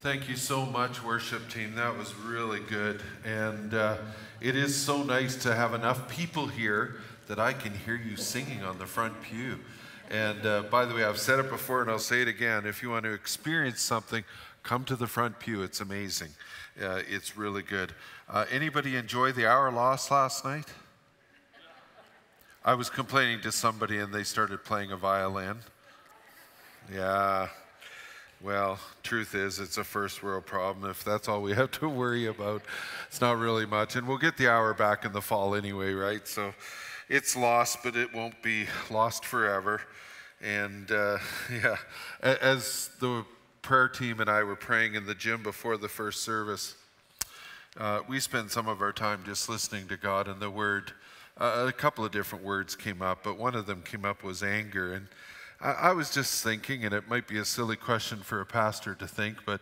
Thank you so much, worship team. That was really good. And uh, it is so nice to have enough people here that I can hear you singing on the front pew. And uh, by the way, I've said it before and I'll say it again. If you want to experience something, come to the front pew. It's amazing. Uh, it's really good. Uh, anybody enjoy the hour lost last night? I was complaining to somebody and they started playing a violin. Yeah, well, truth is, it's a first world problem. If that's all we have to worry about, it's not really much. And we'll get the hour back in the fall anyway, right? So it's lost, but it won't be lost forever. And uh, yeah, as the prayer team and I were praying in the gym before the first service, uh, we spend some of our time just listening to God and the word. Uh, a couple of different words came up, but one of them came up was anger. And I, I was just thinking, and it might be a silly question for a pastor to think, but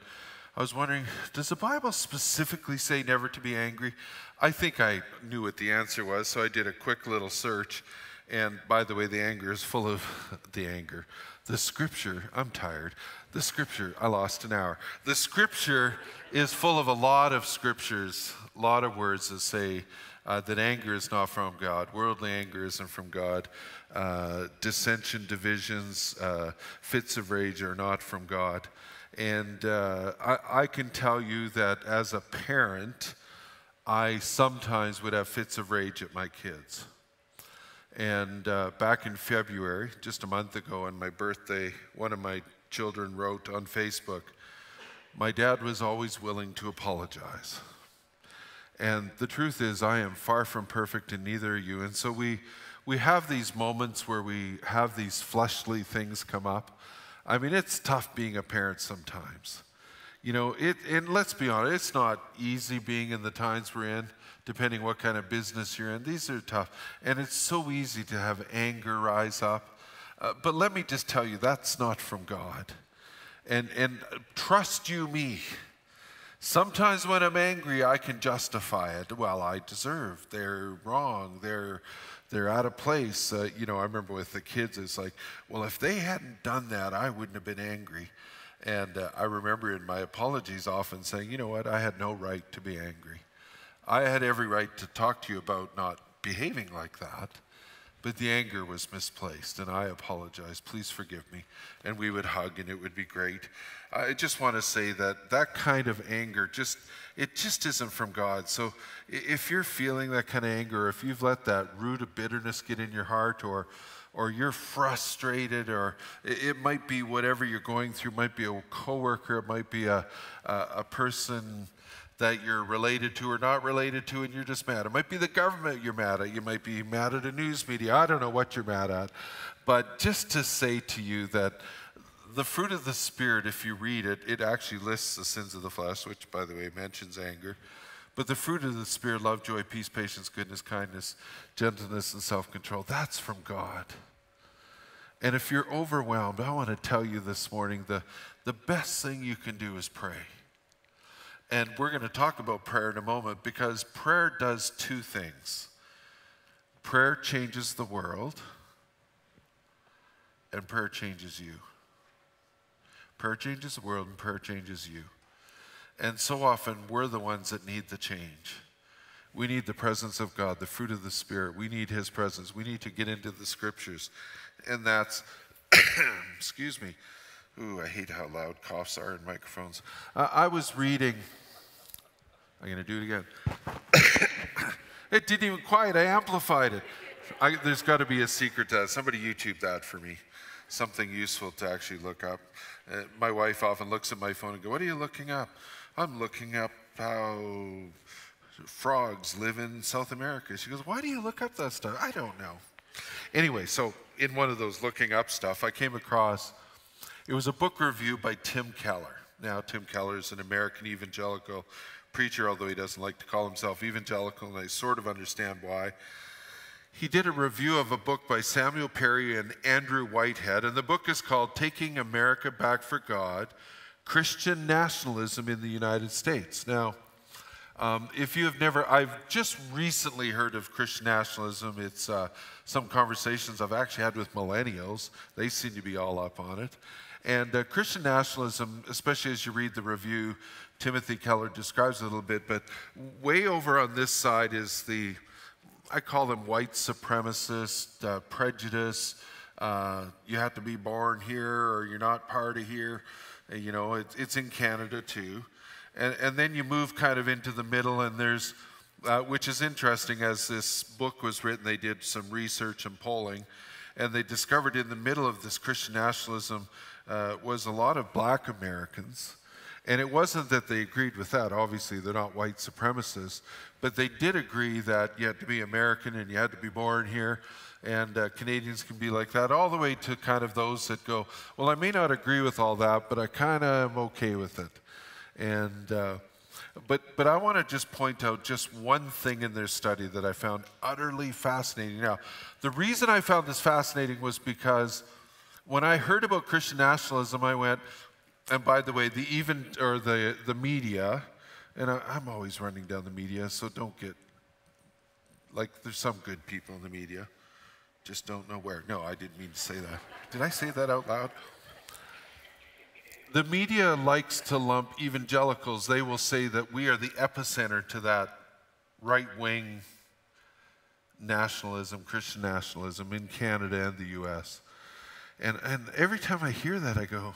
I was wondering does the Bible specifically say never to be angry? I think I knew what the answer was, so I did a quick little search. And by the way, the anger is full of the anger. The scripture, I'm tired. The scripture, I lost an hour. The scripture is full of a lot of scriptures, a lot of words that say uh, that anger is not from God. Worldly anger isn't from God. Uh, dissension, divisions, uh, fits of rage are not from God. And uh, I, I, can tell you that as a parent, I sometimes would have fits of rage at my kids. And uh, back in February, just a month ago, on my birthday, one of my children wrote on Facebook, My dad was always willing to apologize. And the truth is, I am far from perfect, and neither are you. And so we, we have these moments where we have these fleshly things come up. I mean, it's tough being a parent sometimes. You know, it, and let's be honest, it's not easy being in the times we're in, depending what kind of business you're in. These are tough. And it's so easy to have anger rise up. Uh, but let me just tell you, that's not from God. And, and trust you me, Sometimes when I'm angry, I can justify it. Well, I deserve. They're wrong. They're they're out of place. Uh, you know, I remember with the kids, it's like, well, if they hadn't done that, I wouldn't have been angry. And uh, I remember in my apologies often saying, you know what, I had no right to be angry. I had every right to talk to you about not behaving like that, but the anger was misplaced, and I apologize. Please forgive me. And we would hug, and it would be great. I just want to say that that kind of anger just it just isn't from God. So if you're feeling that kind of anger, if you've let that root of bitterness get in your heart or or you're frustrated or it might be whatever you're going through, it might be a coworker, it might be a a, a person that you're related to or not related to and you're just mad. It might be the government you're mad at. You might be mad at a news media. I don't know what you're mad at. But just to say to you that the fruit of the Spirit, if you read it, it actually lists the sins of the flesh, which, by the way, mentions anger. But the fruit of the Spirit, love, joy, peace, patience, goodness, kindness, gentleness, and self control, that's from God. And if you're overwhelmed, I want to tell you this morning the, the best thing you can do is pray. And we're going to talk about prayer in a moment because prayer does two things prayer changes the world, and prayer changes you. Prayer changes the world, and prayer changes you. And so often, we're the ones that need the change. We need the presence of God, the fruit of the Spirit. We need His presence. We need to get into the scriptures. And that's, excuse me, ooh, I hate how loud coughs are in microphones. Uh, I was reading, I'm going to do it again. it didn't even quiet, I amplified it. I, there's got to be a secret to that. Somebody YouTube that for me. Something useful to actually look up. Uh, my wife often looks at my phone and goes, What are you looking up? I'm looking up how frogs live in South America. She goes, Why do you look up that stuff? I don't know. Anyway, so in one of those looking up stuff, I came across it was a book review by Tim Keller. Now, Tim Keller is an American evangelical preacher, although he doesn't like to call himself evangelical, and I sort of understand why he did a review of a book by Samuel Perry and Andrew Whitehead, and the book is called Taking America Back for God Christian Nationalism in the United States. Now, um, if you have never, I've just recently heard of Christian nationalism. It's uh, some conversations I've actually had with millennials. They seem to be all up on it. And uh, Christian nationalism, especially as you read the review, Timothy Keller describes a little bit, but way over on this side is the, I call them white supremacist, uh, prejudice. Uh, you have to be born here or you're not part of here. You know, it, it's in Canada too. And, and then you move kind of into the middle, and there's, uh, which is interesting, as this book was written, they did some research and polling, and they discovered in the middle of this Christian nationalism uh, was a lot of black Americans and it wasn't that they agreed with that. Obviously, they're not white supremacists, but they did agree that you had to be American and you had to be born here. And uh, Canadians can be like that, all the way to kind of those that go, Well, I may not agree with all that, but I kind of am okay with it. And, uh, but, but I want to just point out just one thing in their study that I found utterly fascinating. Now, the reason I found this fascinating was because when I heard about Christian nationalism, I went, and by the way, the even or the the media, and I, I'm always running down the media, so don't get like there's some good people in the media, just don't know where. No, I didn't mean to say that. Did I say that out loud? The media likes to lump evangelicals. They will say that we are the epicenter to that right wing nationalism, Christian nationalism in Canada and the US. And, and every time I hear that, I go,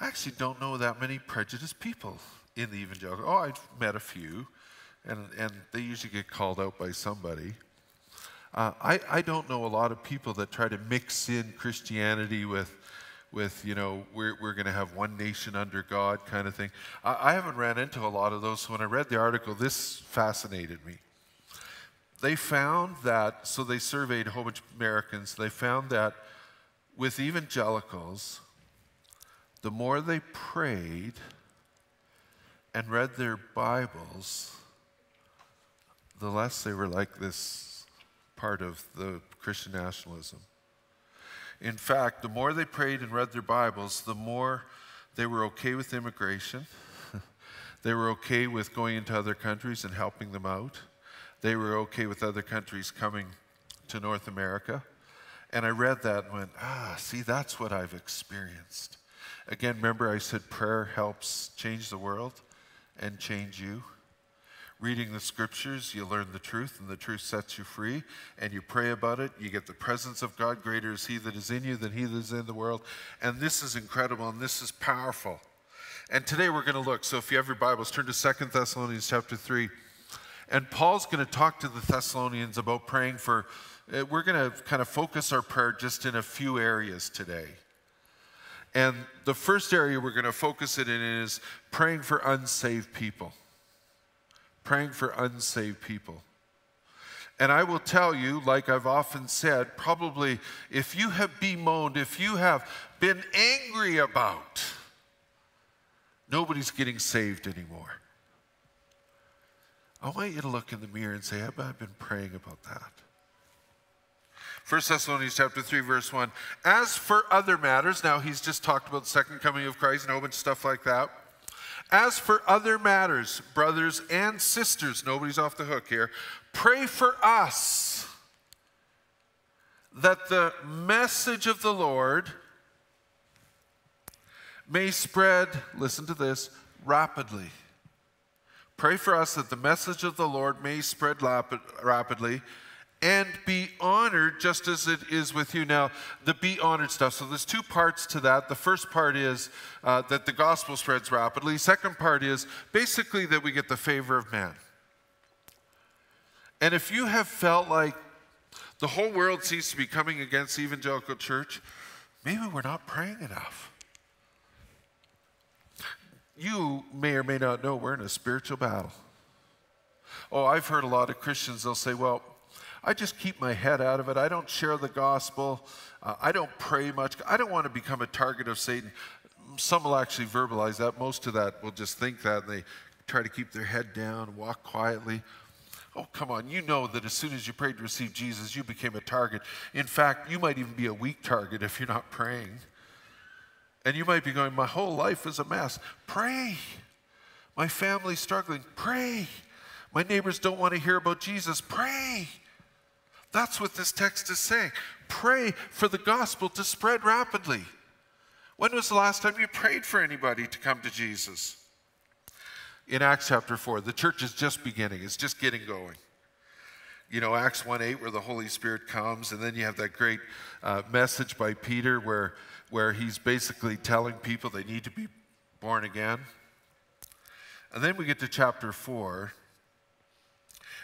I actually don't know that many prejudiced people in the evangelical. Oh, I've met a few, and, and they usually get called out by somebody. Uh, I, I don't know a lot of people that try to mix in Christianity with, with you know, we're, we're going to have one nation under God kind of thing. I, I haven't ran into a lot of those. So when I read the article, this fascinated me. They found that, so they surveyed a whole bunch of Americans, they found that with evangelicals, the more they prayed and read their Bibles, the less they were like this part of the Christian nationalism. In fact, the more they prayed and read their Bibles, the more they were okay with immigration. they were okay with going into other countries and helping them out. They were okay with other countries coming to North America. And I read that and went, ah, see, that's what I've experienced. Again, remember I said prayer helps change the world and change you. Reading the scriptures, you learn the truth, and the truth sets you free, and you pray about it. You get the presence of God. Greater is He that is in you than He that is in the world. And this is incredible, and this is powerful. And today we're going to look. So if you have your Bibles, turn to Second Thessalonians chapter 3. And Paul's going to talk to the Thessalonians about praying for, uh, we're going to kind of focus our prayer just in a few areas today. And the first area we're going to focus it in is praying for unsaved people. Praying for unsaved people. And I will tell you, like I've often said, probably if you have bemoaned, if you have been angry about, nobody's getting saved anymore. I want you to look in the mirror and say, I've been praying about that. 1 Thessalonians chapter 3, verse 1. As for other matters, now he's just talked about the second coming of Christ and a whole bunch of stuff like that. As for other matters, brothers and sisters, nobody's off the hook here, pray for us that the message of the Lord may spread, listen to this, rapidly. Pray for us that the message of the Lord may spread rapidly and be honored just as it is with you. Now, the be honored stuff. So there's two parts to that. The first part is uh, that the gospel spreads rapidly. Second part is basically that we get the favor of man. And if you have felt like the whole world seems to be coming against the evangelical church, maybe we're not praying enough. You may or may not know we're in a spiritual battle. Oh, I've heard a lot of Christians, they'll say, well, I just keep my head out of it. I don't share the gospel. Uh, I don't pray much. I don't want to become a target of Satan. Some will actually verbalize that. Most of that will just think that and they try to keep their head down, walk quietly. Oh, come on. You know that as soon as you prayed to receive Jesus, you became a target. In fact, you might even be a weak target if you're not praying. And you might be going, My whole life is a mess. Pray. My family's struggling. Pray. My neighbors don't want to hear about Jesus. Pray. That's what this text is saying. Pray for the gospel to spread rapidly. When was the last time you prayed for anybody to come to Jesus? In Acts chapter 4, the church is just beginning, it's just getting going. You know, Acts 1 8, where the Holy Spirit comes, and then you have that great uh, message by Peter where, where he's basically telling people they need to be born again. And then we get to chapter 4.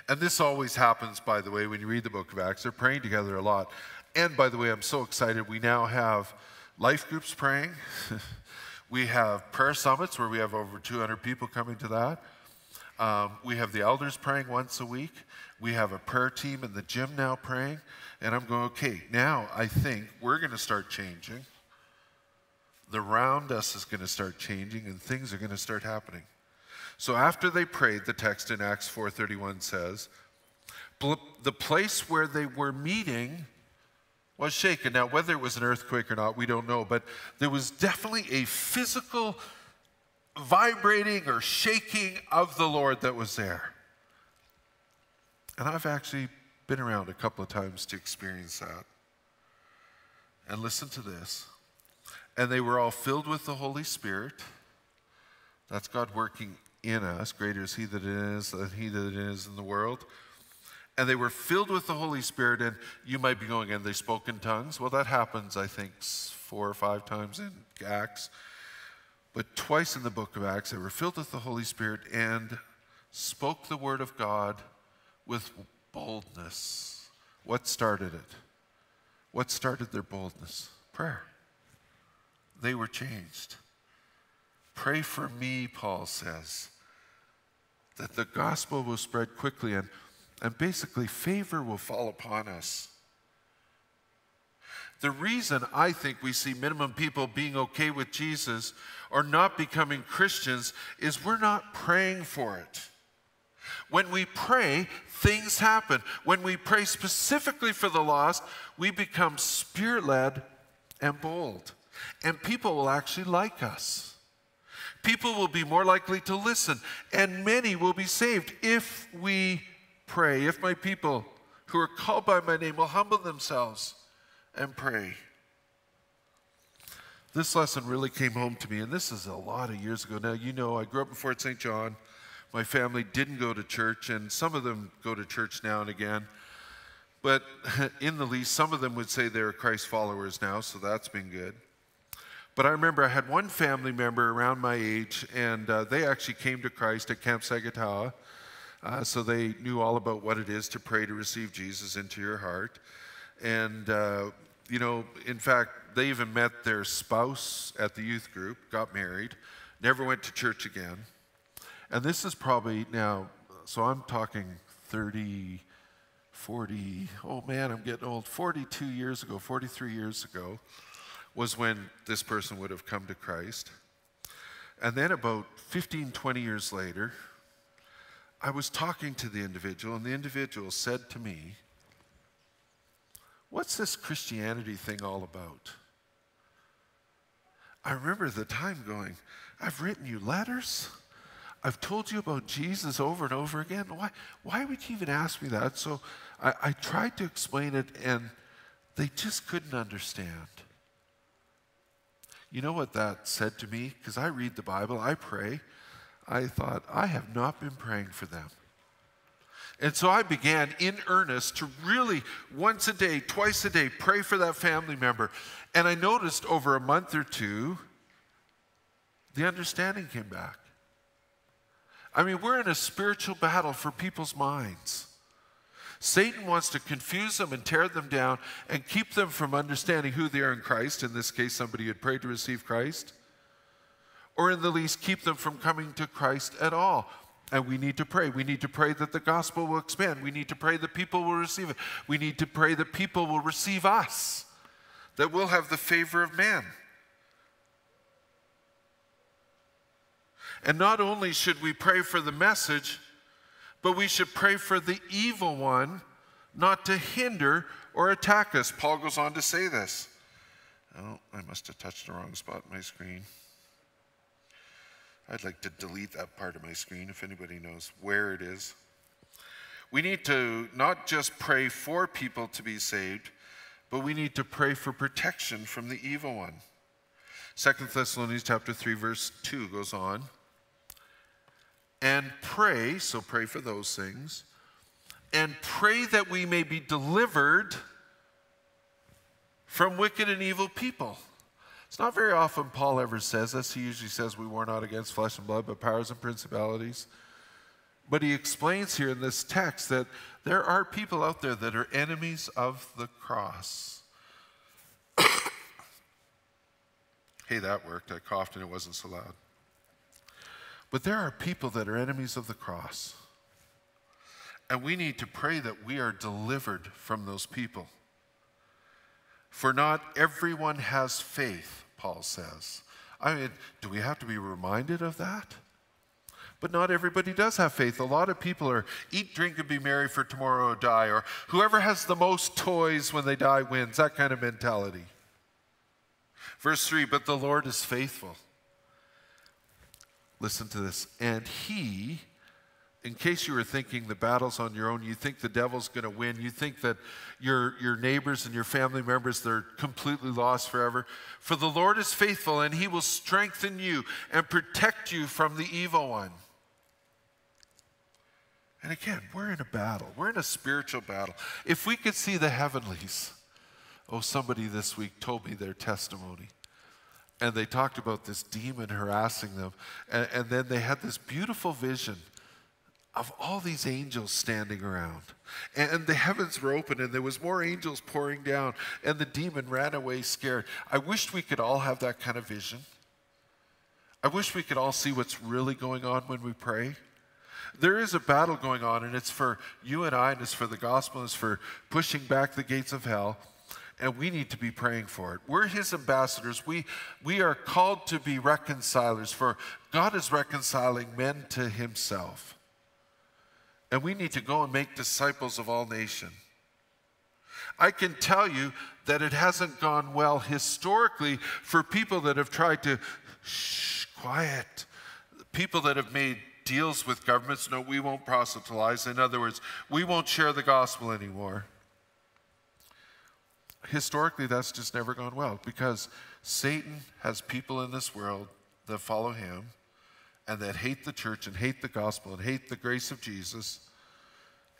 And this always happens, by the way, when you read the book of Acts. They're praying together a lot. And by the way, I'm so excited. We now have life groups praying. we have prayer summits where we have over 200 people coming to that. Um, we have the elders praying once a week. We have a prayer team in the gym now praying. And I'm going, okay, now I think we're going to start changing. The round us is going to start changing and things are going to start happening. So after they prayed, the text in Acts 4:31 says, the place where they were meeting was shaken. Now, whether it was an earthquake or not, we don't know, but there was definitely a physical vibrating or shaking of the Lord that was there. And I've actually been around a couple of times to experience that. And listen to this. And they were all filled with the Holy Spirit. That's God working in us. Greater is He that is than He that is in the world. And they were filled with the Holy Spirit. And you might be going, and they spoke in tongues. Well, that happens, I think, four or five times in Acts. But twice in the book of Acts, they were filled with the Holy Spirit and spoke the word of God with boldness. What started it? What started their boldness? Prayer they were changed. Pray for me, Paul says, that the gospel will spread quickly and, and basically favor will fall upon us. The reason I think we see minimum people being okay with Jesus or not becoming Christians is we're not praying for it. When we pray, things happen. When we pray specifically for the lost, we become spirit led and bold and people will actually like us. People will be more likely to listen, and many will be saved if we pray, if my people who are called by my name will humble themselves and pray. This lesson really came home to me, and this is a lot of years ago now. You know, I grew up in Fort St. John. My family didn't go to church, and some of them go to church now and again. But in the least, some of them would say they're Christ followers now, so that's been good. But I remember I had one family member around my age, and uh, they actually came to Christ at Camp Sagitawa. Uh, so they knew all about what it is to pray to receive Jesus into your heart. And, uh, you know, in fact, they even met their spouse at the youth group, got married, never went to church again. And this is probably now, so I'm talking 30, 40, oh man, I'm getting old, 42 years ago, 43 years ago was when this person would have come to Christ. And then about 15, 20 years later, I was talking to the individual, and the individual said to me, What's this Christianity thing all about? I remember the time going, I've written you letters. I've told you about Jesus over and over again. Why, why would you even ask me that? So I, I tried to explain it, and they just couldn't understand. You know what that said to me? Because I read the Bible, I pray. I thought, I have not been praying for them. And so I began in earnest to really once a day, twice a day, pray for that family member. And I noticed over a month or two, the understanding came back. I mean, we're in a spiritual battle for people's minds. Satan wants to confuse them and tear them down and keep them from understanding who they are in Christ. In this case, somebody who had prayed to receive Christ. Or in the least, keep them from coming to Christ at all. And we need to pray. We need to pray that the gospel will expand. We need to pray that people will receive it. We need to pray that people will receive us, that we'll have the favor of man. And not only should we pray for the message, but we should pray for the evil one not to hinder or attack us. Paul goes on to say this. Oh, I must have touched the wrong spot in my screen. I'd like to delete that part of my screen if anybody knows where it is. We need to not just pray for people to be saved, but we need to pray for protection from the evil one. Second Thessalonians chapter 3 verse 2 goes on. And pray, so pray for those things, and pray that we may be delivered from wicked and evil people. It's not very often Paul ever says this. He usually says we war not against flesh and blood, but powers and principalities. But he explains here in this text that there are people out there that are enemies of the cross. hey, that worked. I coughed and it wasn't so loud. But there are people that are enemies of the cross. And we need to pray that we are delivered from those people. For not everyone has faith, Paul says. I mean, do we have to be reminded of that? But not everybody does have faith. A lot of people are eat, drink, and be merry for tomorrow or die, or whoever has the most toys when they die wins, that kind of mentality. Verse 3 But the Lord is faithful. Listen to this. And he, in case you were thinking the battle's on your own, you think the devil's going to win, you think that your, your neighbors and your family members, they're completely lost forever. For the Lord is faithful, and he will strengthen you and protect you from the evil one. And again, we're in a battle. We're in a spiritual battle. If we could see the heavenlies, oh, somebody this week told me their testimony. And they talked about this demon harassing them. And, and then they had this beautiful vision of all these angels standing around. And, the heavens were open, and there was more angels pouring down, and the demon ran away scared. I wished we could all have that kind of vision. I wish we could all see what's really going on when we pray. There is a battle going on, and it's for you and I, and it's for the gospel, and it's for pushing back the gates of hell. And we need to be praying for it. We're his ambassadors. We, we are called to be reconcilers, for God is reconciling men to himself. And we need to go and make disciples of all nations. I can tell you that it hasn't gone well historically for people that have tried to shh, quiet, people that have made deals with governments. No, we won't proselytize. In other words, we won't share the gospel anymore. Historically, that's just never gone well because Satan has people in this world that follow him and that hate the church and hate the gospel and hate the grace of Jesus.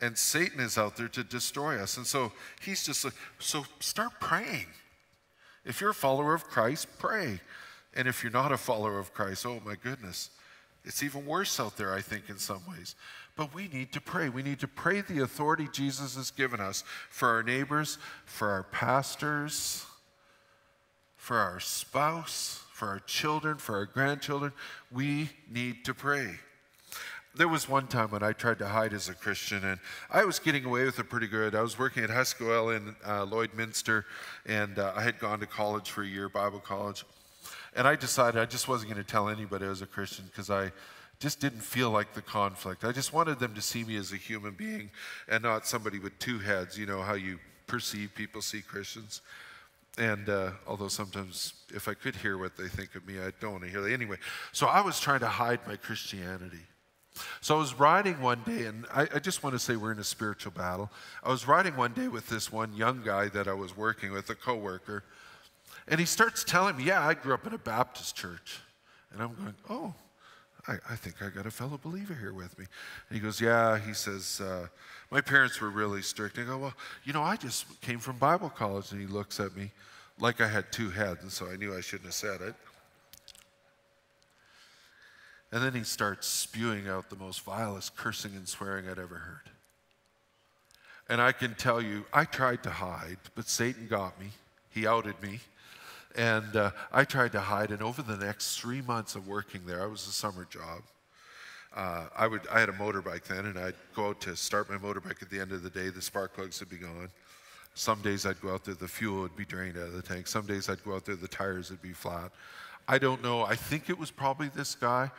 And Satan is out there to destroy us. And so he's just like, so start praying. If you're a follower of Christ, pray. And if you're not a follower of Christ, oh my goodness, it's even worse out there, I think, in some ways. But we need to pray. We need to pray the authority Jesus has given us for our neighbors, for our pastors, for our spouse, for our children, for our grandchildren. We need to pray. There was one time when I tried to hide as a Christian, and I was getting away with it pretty good. I was working at Haskell in uh, Lloydminster, and uh, I had gone to college for a year, Bible college. And I decided I just wasn't going to tell anybody I was a Christian because I just didn't feel like the conflict. I just wanted them to see me as a human being and not somebody with two heads, you know, how you perceive people see Christians. And uh, although sometimes, if I could hear what they think of me, I don't want to hear that. Anyway, so I was trying to hide my Christianity. So I was riding one day, and I, I, just want to say we're in a spiritual battle. I was riding one day with this one young guy that I was working with, a coworker, and he starts telling me, Yeah, I grew up in a Baptist church. And I'm going, Oh, I, I think I got a fellow believer here with me. And he goes, Yeah, he says, uh, My parents were really strict. And I go, Well, you know, I just came from Bible college. And he looks at me like I had two heads, and so I knew I shouldn't have said it. And then he starts spewing out the most vilest cursing and swearing I'd ever heard. And I can tell you, I tried to hide, but Satan got me. He outed me. And uh, I tried to hide. And over the next three months of working there, I was a summer job. Uh, I would I had a motorbike then, and I'd go out to start my motorbike at the end of the day. The spark plugs would be gone. Some days I'd go out there, the fuel would be drained out of the tank. Some days I'd go out there, the tires would be flat. I don't know. I think it was probably this guy,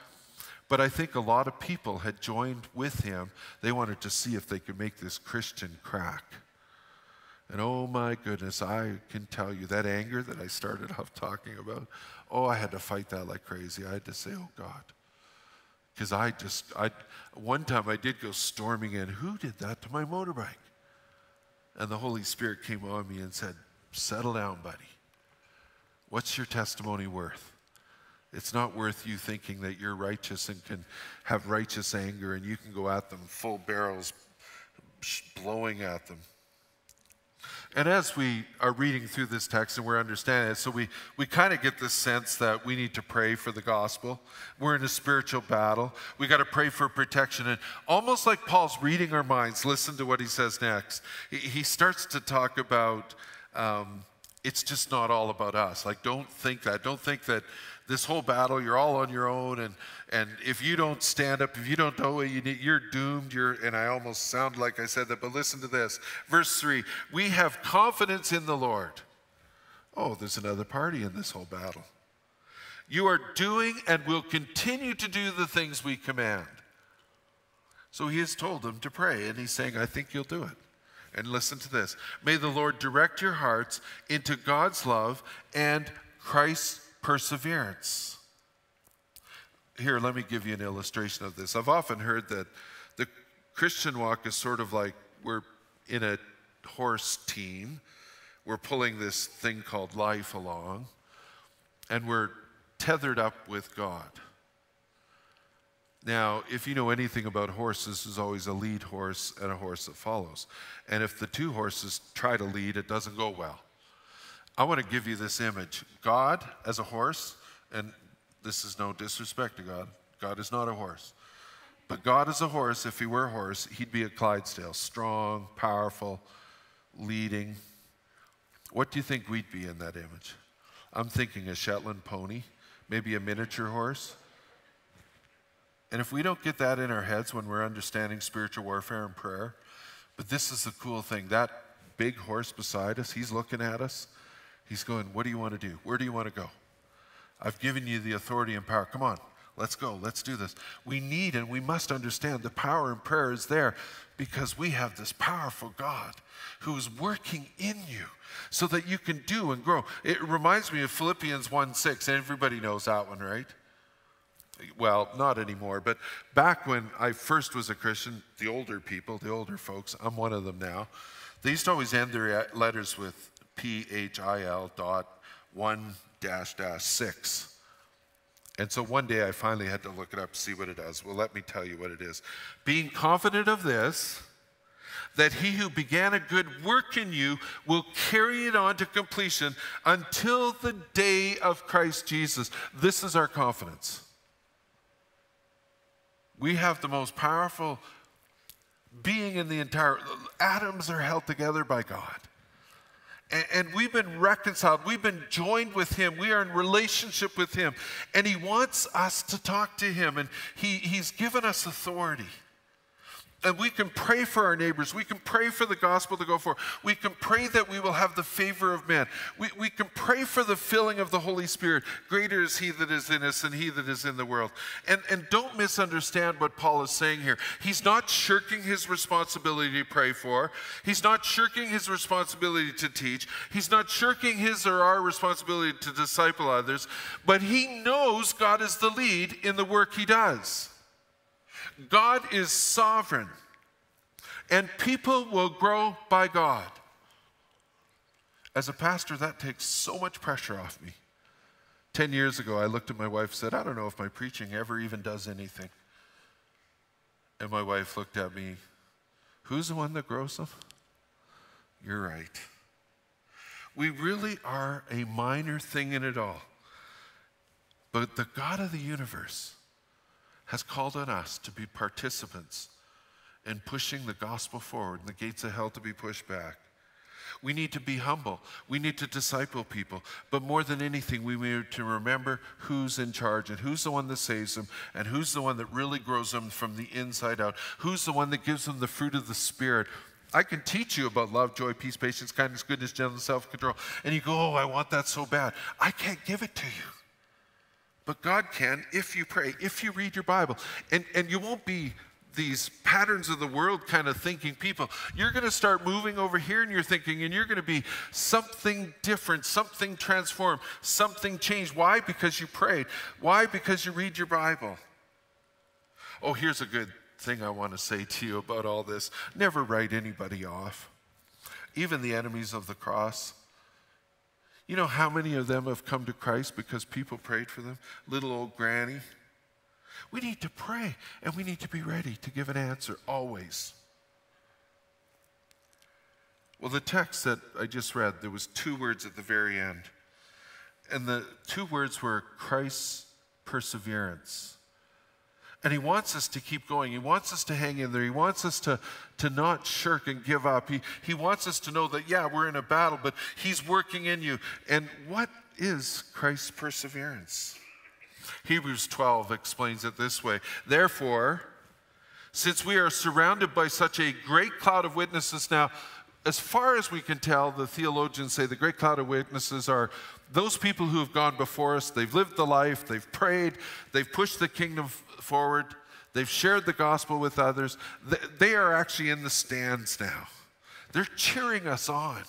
but I think a lot of people had joined with him. They wanted to see if they could make this Christian crack. And oh my goodness, I can tell you that anger that I started off talking about, oh, I had to fight that like crazy. I had to say, oh God. Because I just, I, one time I did go storming in. Who did that to my motorbike? And the Holy Spirit came on me and said, settle down, buddy. What's your testimony worth? It's not worth you thinking that you're righteous and can have righteous anger and you can go at them full barrels, blowing at them. And as we are reading through this text and we're understanding it, so we, we kind of get this sense that we need to pray for the gospel. We're in a spiritual battle. We got to pray for protection. And almost like Paul's reading our minds, listen to what he says next. He, he starts to talk about um, it's just not all about us. Like, don't think that. Don't think that this whole battle, you're all on your own. And, and if you don't stand up, if you don't know what you need, you're doomed. You're, and I almost sound like I said that, but listen to this. Verse 3 We have confidence in the Lord. Oh, there's another party in this whole battle. You are doing and will continue to do the things we command. So he has told them to pray, and he's saying, I think you'll do it. And listen to this May the Lord direct your hearts into God's love and Christ's perseverance. Here, let me give you an illustration of this. I've often heard that the Christian walk is sort of like we're in a horse team, we're pulling this thing called life along, and we're tethered up with God. Now, if you know anything about horses, there's always a lead horse and a horse that follows. And if the two horses try to lead, it doesn't go well. I want to give you this image God as a horse, and this is no disrespect to God, God is not a horse. But God as a horse, if he were a horse, he'd be a Clydesdale, strong, powerful, leading. What do you think we'd be in that image? I'm thinking a Shetland pony, maybe a miniature horse. And if we don't get that in our heads when we're understanding spiritual warfare and prayer, but this is the cool thing that big horse beside us, he's looking at us. He's going, What do you want to do? Where do you want to go? I've given you the authority and power. Come on, let's go. Let's do this. We need and we must understand the power in prayer is there because we have this powerful God who is working in you so that you can do and grow. It reminds me of Philippians 1 6. Everybody knows that one, right? Well, not anymore, but back when I first was a Christian, the older people, the older folks, I'm one of them now, they used to always end their letters with PHIL dot one dash dash six. And so one day I finally had to look it up to see what it does. Well, let me tell you what it is. Being confident of this, that he who began a good work in you will carry it on to completion until the day of Christ Jesus. This is our confidence. We have the most powerful being in the entire atoms are held together by God. And, and, we've been reconciled. We've been joined with Him. We are in relationship with Him. And He wants us to talk to Him. And he, He's given us authority. And we can pray for our neighbors. We can pray for the gospel to go forth. We can pray that we will have the favor of man. We, we can pray for the filling of the Holy Spirit. Greater is he that is in us than he that is in the world. And, and don't misunderstand what Paul is saying here. He's not shirking his responsibility to pray for, he's not shirking his responsibility to teach, he's not shirking his or our responsibility to disciple others, but he knows God is the lead in the work he does. God is sovereign, and people will grow by God. As a pastor, that takes so much pressure off me. Ten years ago, I looked at my wife and said, I don't know if my preaching ever even does anything. And my wife looked at me, Who's the one that grows them? You're right. We really are a minor thing in it all. But the God of the universe, has called on us to be participants in pushing the gospel forward and the gates of hell to be pushed back. We need to be humble. We need to disciple people. But more than anything, we need to remember who's in charge and who's the one that saves them and who's the one that really grows them from the inside out. Who's the one that gives them the fruit of the Spirit. I can teach you about love, joy, peace, patience, kindness, goodness, gentleness, self control. And you go, oh, I want that so bad. I can't give it to you. But God can if you pray, if you read your Bible. And, and you won't be these patterns of the world kind of thinking people. You're going to start moving over here in your thinking, and you're going to be something different, something transformed, something changed. Why? Because you prayed. Why? Because you read your Bible. Oh, here's a good thing I want to say to you about all this never write anybody off, even the enemies of the cross. You know how many of them have come to Christ because people prayed for them? Little old granny. We need to pray and we need to be ready to give an answer always. Well, the text that I just read, there was two words at the very end. And the two words were Christ's perseverance. And he wants us to keep going. He wants us to hang in there. He wants us to, to not shirk and give up. He, he wants us to know that, yeah, we're in a battle, but he's working in you. And what is Christ's perseverance? Hebrews 12 explains it this way Therefore, since we are surrounded by such a great cloud of witnesses now, as far as we can tell, the theologians say the great cloud of witnesses are those people who have gone before us. They've lived the life, they've prayed, they've pushed the kingdom forward, they've shared the gospel with others. They are actually in the stands now. They're cheering us on.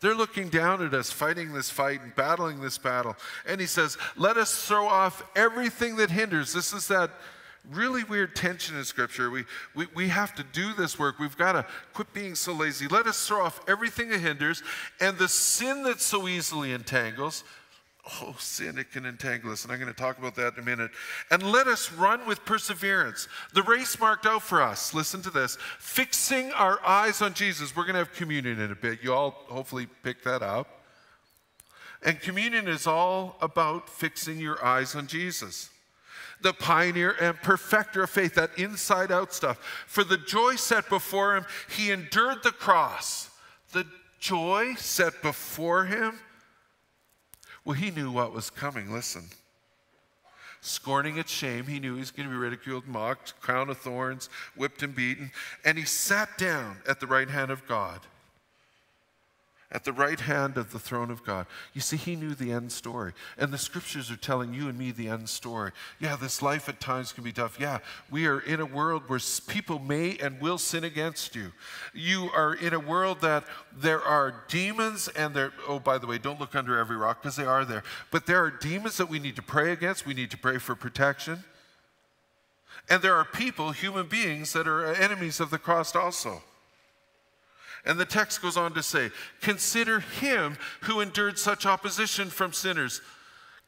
They're looking down at us, fighting this fight and battling this battle. And he says, Let us throw off everything that hinders. This is that really weird tension in Scripture. We, we, we have to do this work. We've got to quit being so lazy. Let us throw off everything that hinders and the sin that so easily entangles. Oh, sin, it can entangle us. And I'm going to talk about that in a minute. And let us run with perseverance. The race marked out for us. Listen to this fixing our eyes on Jesus. We're going to have communion in a bit. You all hopefully pick that up. And communion is all about fixing your eyes on Jesus the pioneer and perfecter of faith, that inside out stuff. For the joy set before him, he endured the cross. The joy set before him? Well, he knew what was coming. Listen. Scorning its shame, he knew he was going to be ridiculed, mocked, crown of thorns, whipped and beaten. And he sat down at the right hand of God at the right hand of the throne of God. You see, he knew the end story. And the scriptures are telling you and me the end story. Yeah, this life at times can be tough. Yeah, we are in a world where people may and will sin against you. You are in a world that there are demons, and there, oh, by the way, don't look under every rock because they are there. But there are demons that we need to pray against. We need to pray for protection. And there are people, human beings, that are enemies of the cross also. And the text goes on to say, Consider him who endured such opposition from sinners.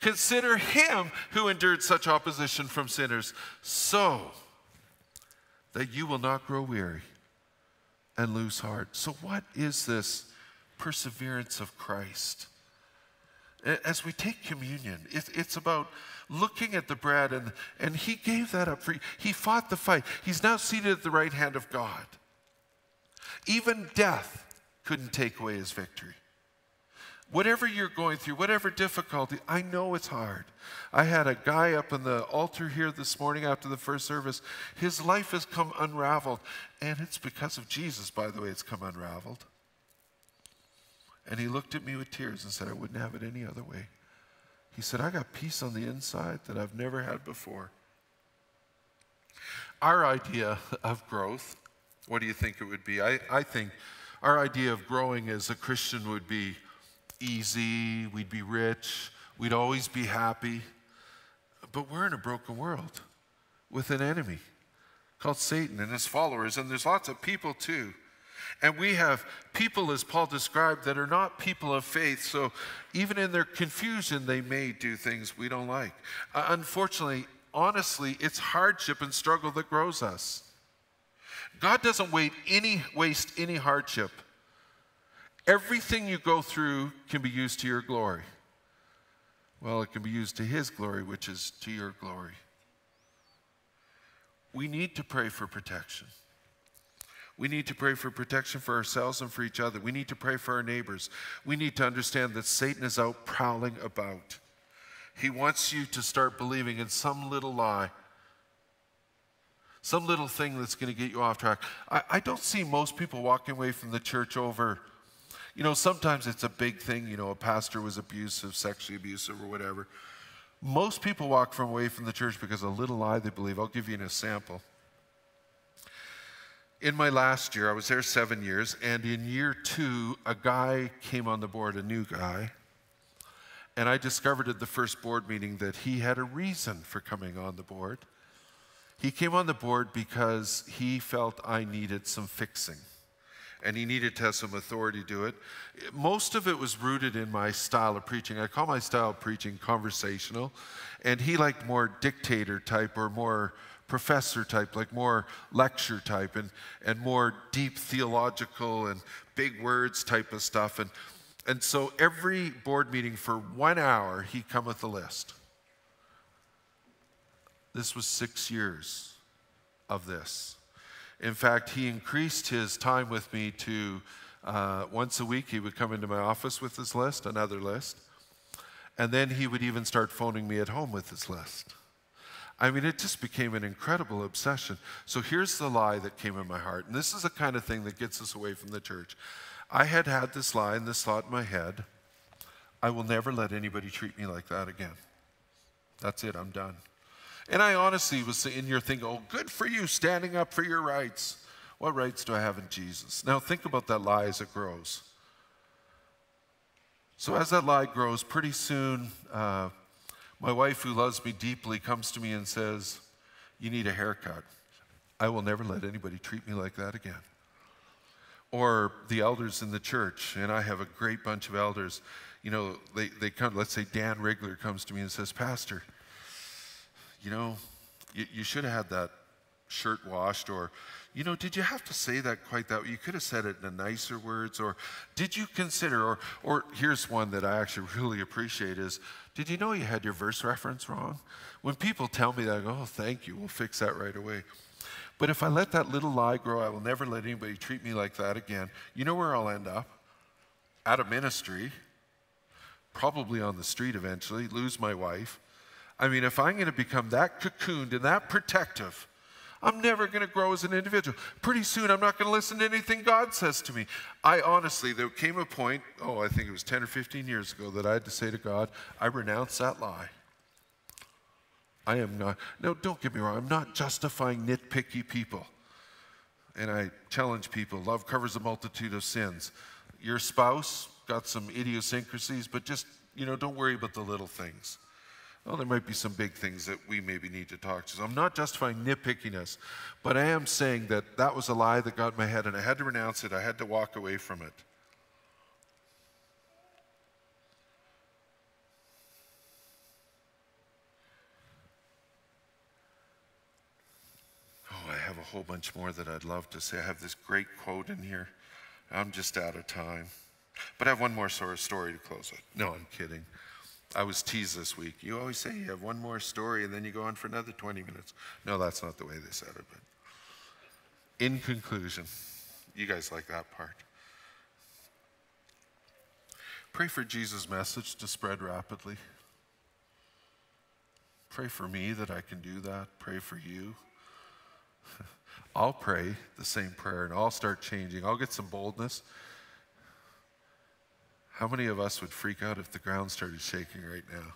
Consider him who endured such opposition from sinners, so that you will not grow weary and lose heart. So, what is this perseverance of Christ? As we take communion, it's about looking at the bread, and, and he gave that up for you. He fought the fight. He's now seated at the right hand of God. Even death couldn't take away his victory. Whatever you're going through, whatever difficulty, I know it's hard. I had a guy up on the altar here this morning after the first service. His life has come unraveled, and it's because of Jesus, by the way, it's come unraveled. And he looked at me with tears and said, I wouldn't have it any other way. He said, I got peace on the inside that I've never had before. Our idea of growth what do you think it would be? I, I think our idea of growing as a Christian would be easy, we'd be rich, we'd always be happy. But we're in a broken world with an enemy called Satan and his followers, and there's lots of people too. And we have people, as Paul described, that are not people of faith. So even in their confusion, they may do things we don't like. Uh, unfortunately, honestly, it's hardship and struggle that grows us. God doesn't wait any, waste any hardship. Everything you go through can be used to your glory. Well, it can be used to His glory, which is to your glory. We need to pray for protection. We need to pray for protection for ourselves and for each other. We need to pray for our neighbors. We need to understand that Satan is out prowling about. He wants you to start believing in some little lie some little thing that's going to get you off track. I, I don't see most people walking away from the church over, you know, sometimes it's a big thing, you know, a pastor was abusive, sexually abusive, or whatever. Most people walk from away from the church because a little lie they believe. I'll give you an example. In my last year, I was there seven years, and in year two, a guy came on the board, a new guy, and I discovered at the first board meeting that he had a reason for coming on the board. He came on the board because he felt I needed some fixing. and he needed to have some authority to do it. Most of it was rooted in my style of preaching. I call my style of preaching conversational, and he liked more dictator type or more professor type, like more lecture type, and, and more deep theological and big words type of stuff. And, and so every board meeting for one hour, he come with a list. This was six years of this. In fact, he increased his time with me to uh, once a week, he would come into my office with his list, another list. And then he would even start phoning me at home with his list. I mean, it just became an incredible obsession. So here's the lie that came in my heart. And this is the kind of thing that gets us away from the church. I had had this lie and this thought in my head I will never let anybody treat me like that again. That's it, I'm done. And I honestly was in your thinking, oh, good for you, standing up for your rights. What rights do I have in Jesus? Now think about that lie as it grows. So as that lie grows, pretty soon, uh, my wife, who loves me deeply, comes to me and says, You need a haircut. I will never let anybody treat me like that again. Or the elders in the church, and I have a great bunch of elders, you know, they, they come, let's say Dan Rigler comes to me and says, Pastor, you know, you, you should have had that shirt washed or you know did you have to say that quite that way? You could have said it in nicer words or did you consider or or here's one that i actually really appreciate is did you know you had your verse reference wrong? When people tell me that i go oh thank you we'll fix that right away. But if i let that little lie grow i will never let anybody treat me like that again. You know where i'll end up? Out of ministry probably on the street eventually lose my wife I mean, if I'm going to become that cocooned and that protective, I'm never going to grow as an individual. Pretty soon, I'm not going to listen to anything God says to me. I honestly, there came a point, oh, I think it was 10 or 15 years ago, that I had to say to God, I renounce that lie. I am not, no, don't get me wrong, I'm not justifying nitpicky people. And I challenge people love covers a multitude of sins. Your spouse got some idiosyncrasies, but just, you know, don't worry about the little things well, there might be some big things that we maybe need to talk to. So I'm not justifying nitpickiness, but I am saying that that was a lie that got in my head, and I had to renounce it. I had to walk away from it. Oh, I have a whole bunch more that I'd love to say. I have this great quote in here. I'm just out of time. But I have one more sort of story to close with. No, I'm kidding. I was teased this week. You always say you have one more story and then you go on for another 20 minutes. No, that's not the way they said it. But in conclusion, you guys like that part. Pray for Jesus' message to spread rapidly. Pray for me that I can do that. Pray for you. I'll pray the same prayer and I'll start changing. I'll get some boldness. How many of us would freak out if the ground started shaking right now?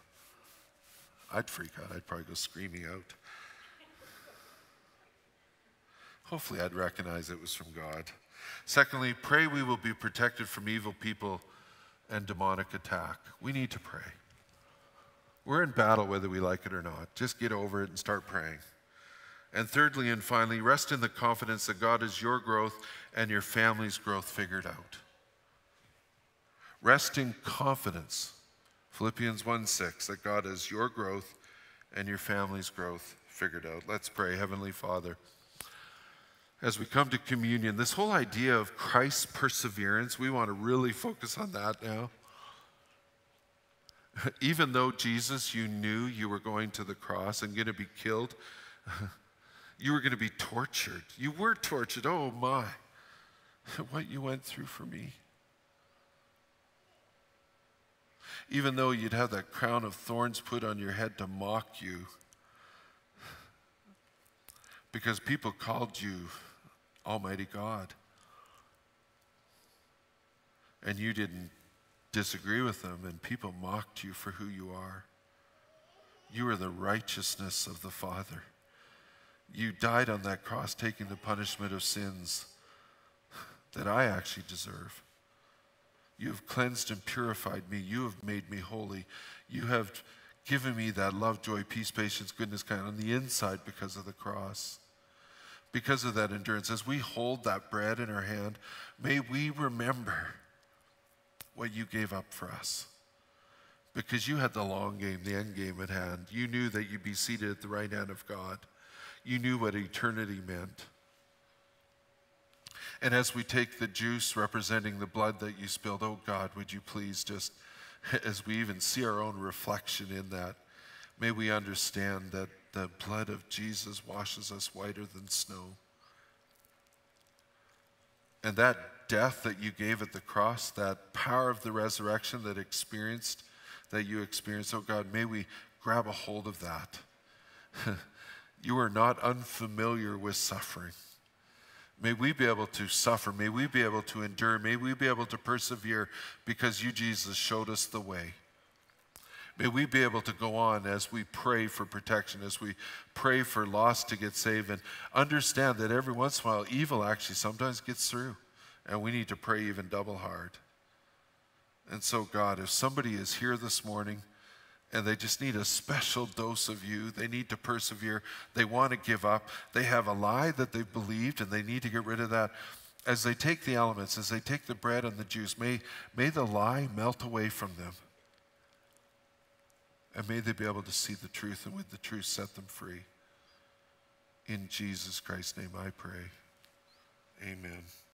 I'd freak out. I'd probably go screaming out. Hopefully, I'd recognize it was from God. Secondly, pray we will be protected from evil people and demonic attack. We need to pray. We're in battle whether we like it or not. Just get over it and start praying. And thirdly and finally, rest in the confidence that God is your growth and your family's growth figured out. Rest in confidence, Philippians 1 6, that God has your growth and your family's growth figured out. Let's pray. Heavenly Father, as we come to communion, this whole idea of Christ's perseverance, we want to really focus on that now. Even though, Jesus, you knew you were going to the cross and going to be killed, you were going to be tortured. You were tortured. Oh, my. What you went through for me. Even though you'd have that crown of thorns put on your head to mock you, because people called you Almighty God. And you didn't disagree with them, and people mocked you for who you are. You are the righteousness of the Father. You died on that cross, taking the punishment of sins that I actually deserve. You have cleansed and purified me. You have made me holy. You have given me that love, joy, peace, patience, goodness, kind on the inside because of the cross. because of that endurance, as we hold that bread in our hand, may we remember what you gave up for us. Because you had the long game, the end game at hand. You knew that you'd be seated at the right hand of God. You knew what eternity meant. And as we take the juice representing the blood that you spilled, oh God, would you please just, as we even see our own reflection in that, may we understand that the blood of Jesus washes us whiter than snow. And that death that you gave at the cross, that power of the resurrection that experienced, that you experienced, oh God, may we grab a hold of that. you are not unfamiliar with suffering. May we be able to suffer. May we be able to endure. May we be able to persevere because you, Jesus, showed us the way. May we be able to go on as we pray for protection, as we pray for lost to get saved, and understand that every once in a while, evil actually sometimes gets through, and we need to pray even double hard. And so, God, if somebody is here this morning and they just need a special dose of you, they need to persevere, they want to give up, they have a lie that they've believed and they need to get rid of that. As they take the elements, as they take the bread and the juice, may, may the lie melt away from them. And may they be able to see the truth and with the truth set them free. In Jesus Christ's name I pray. Amen.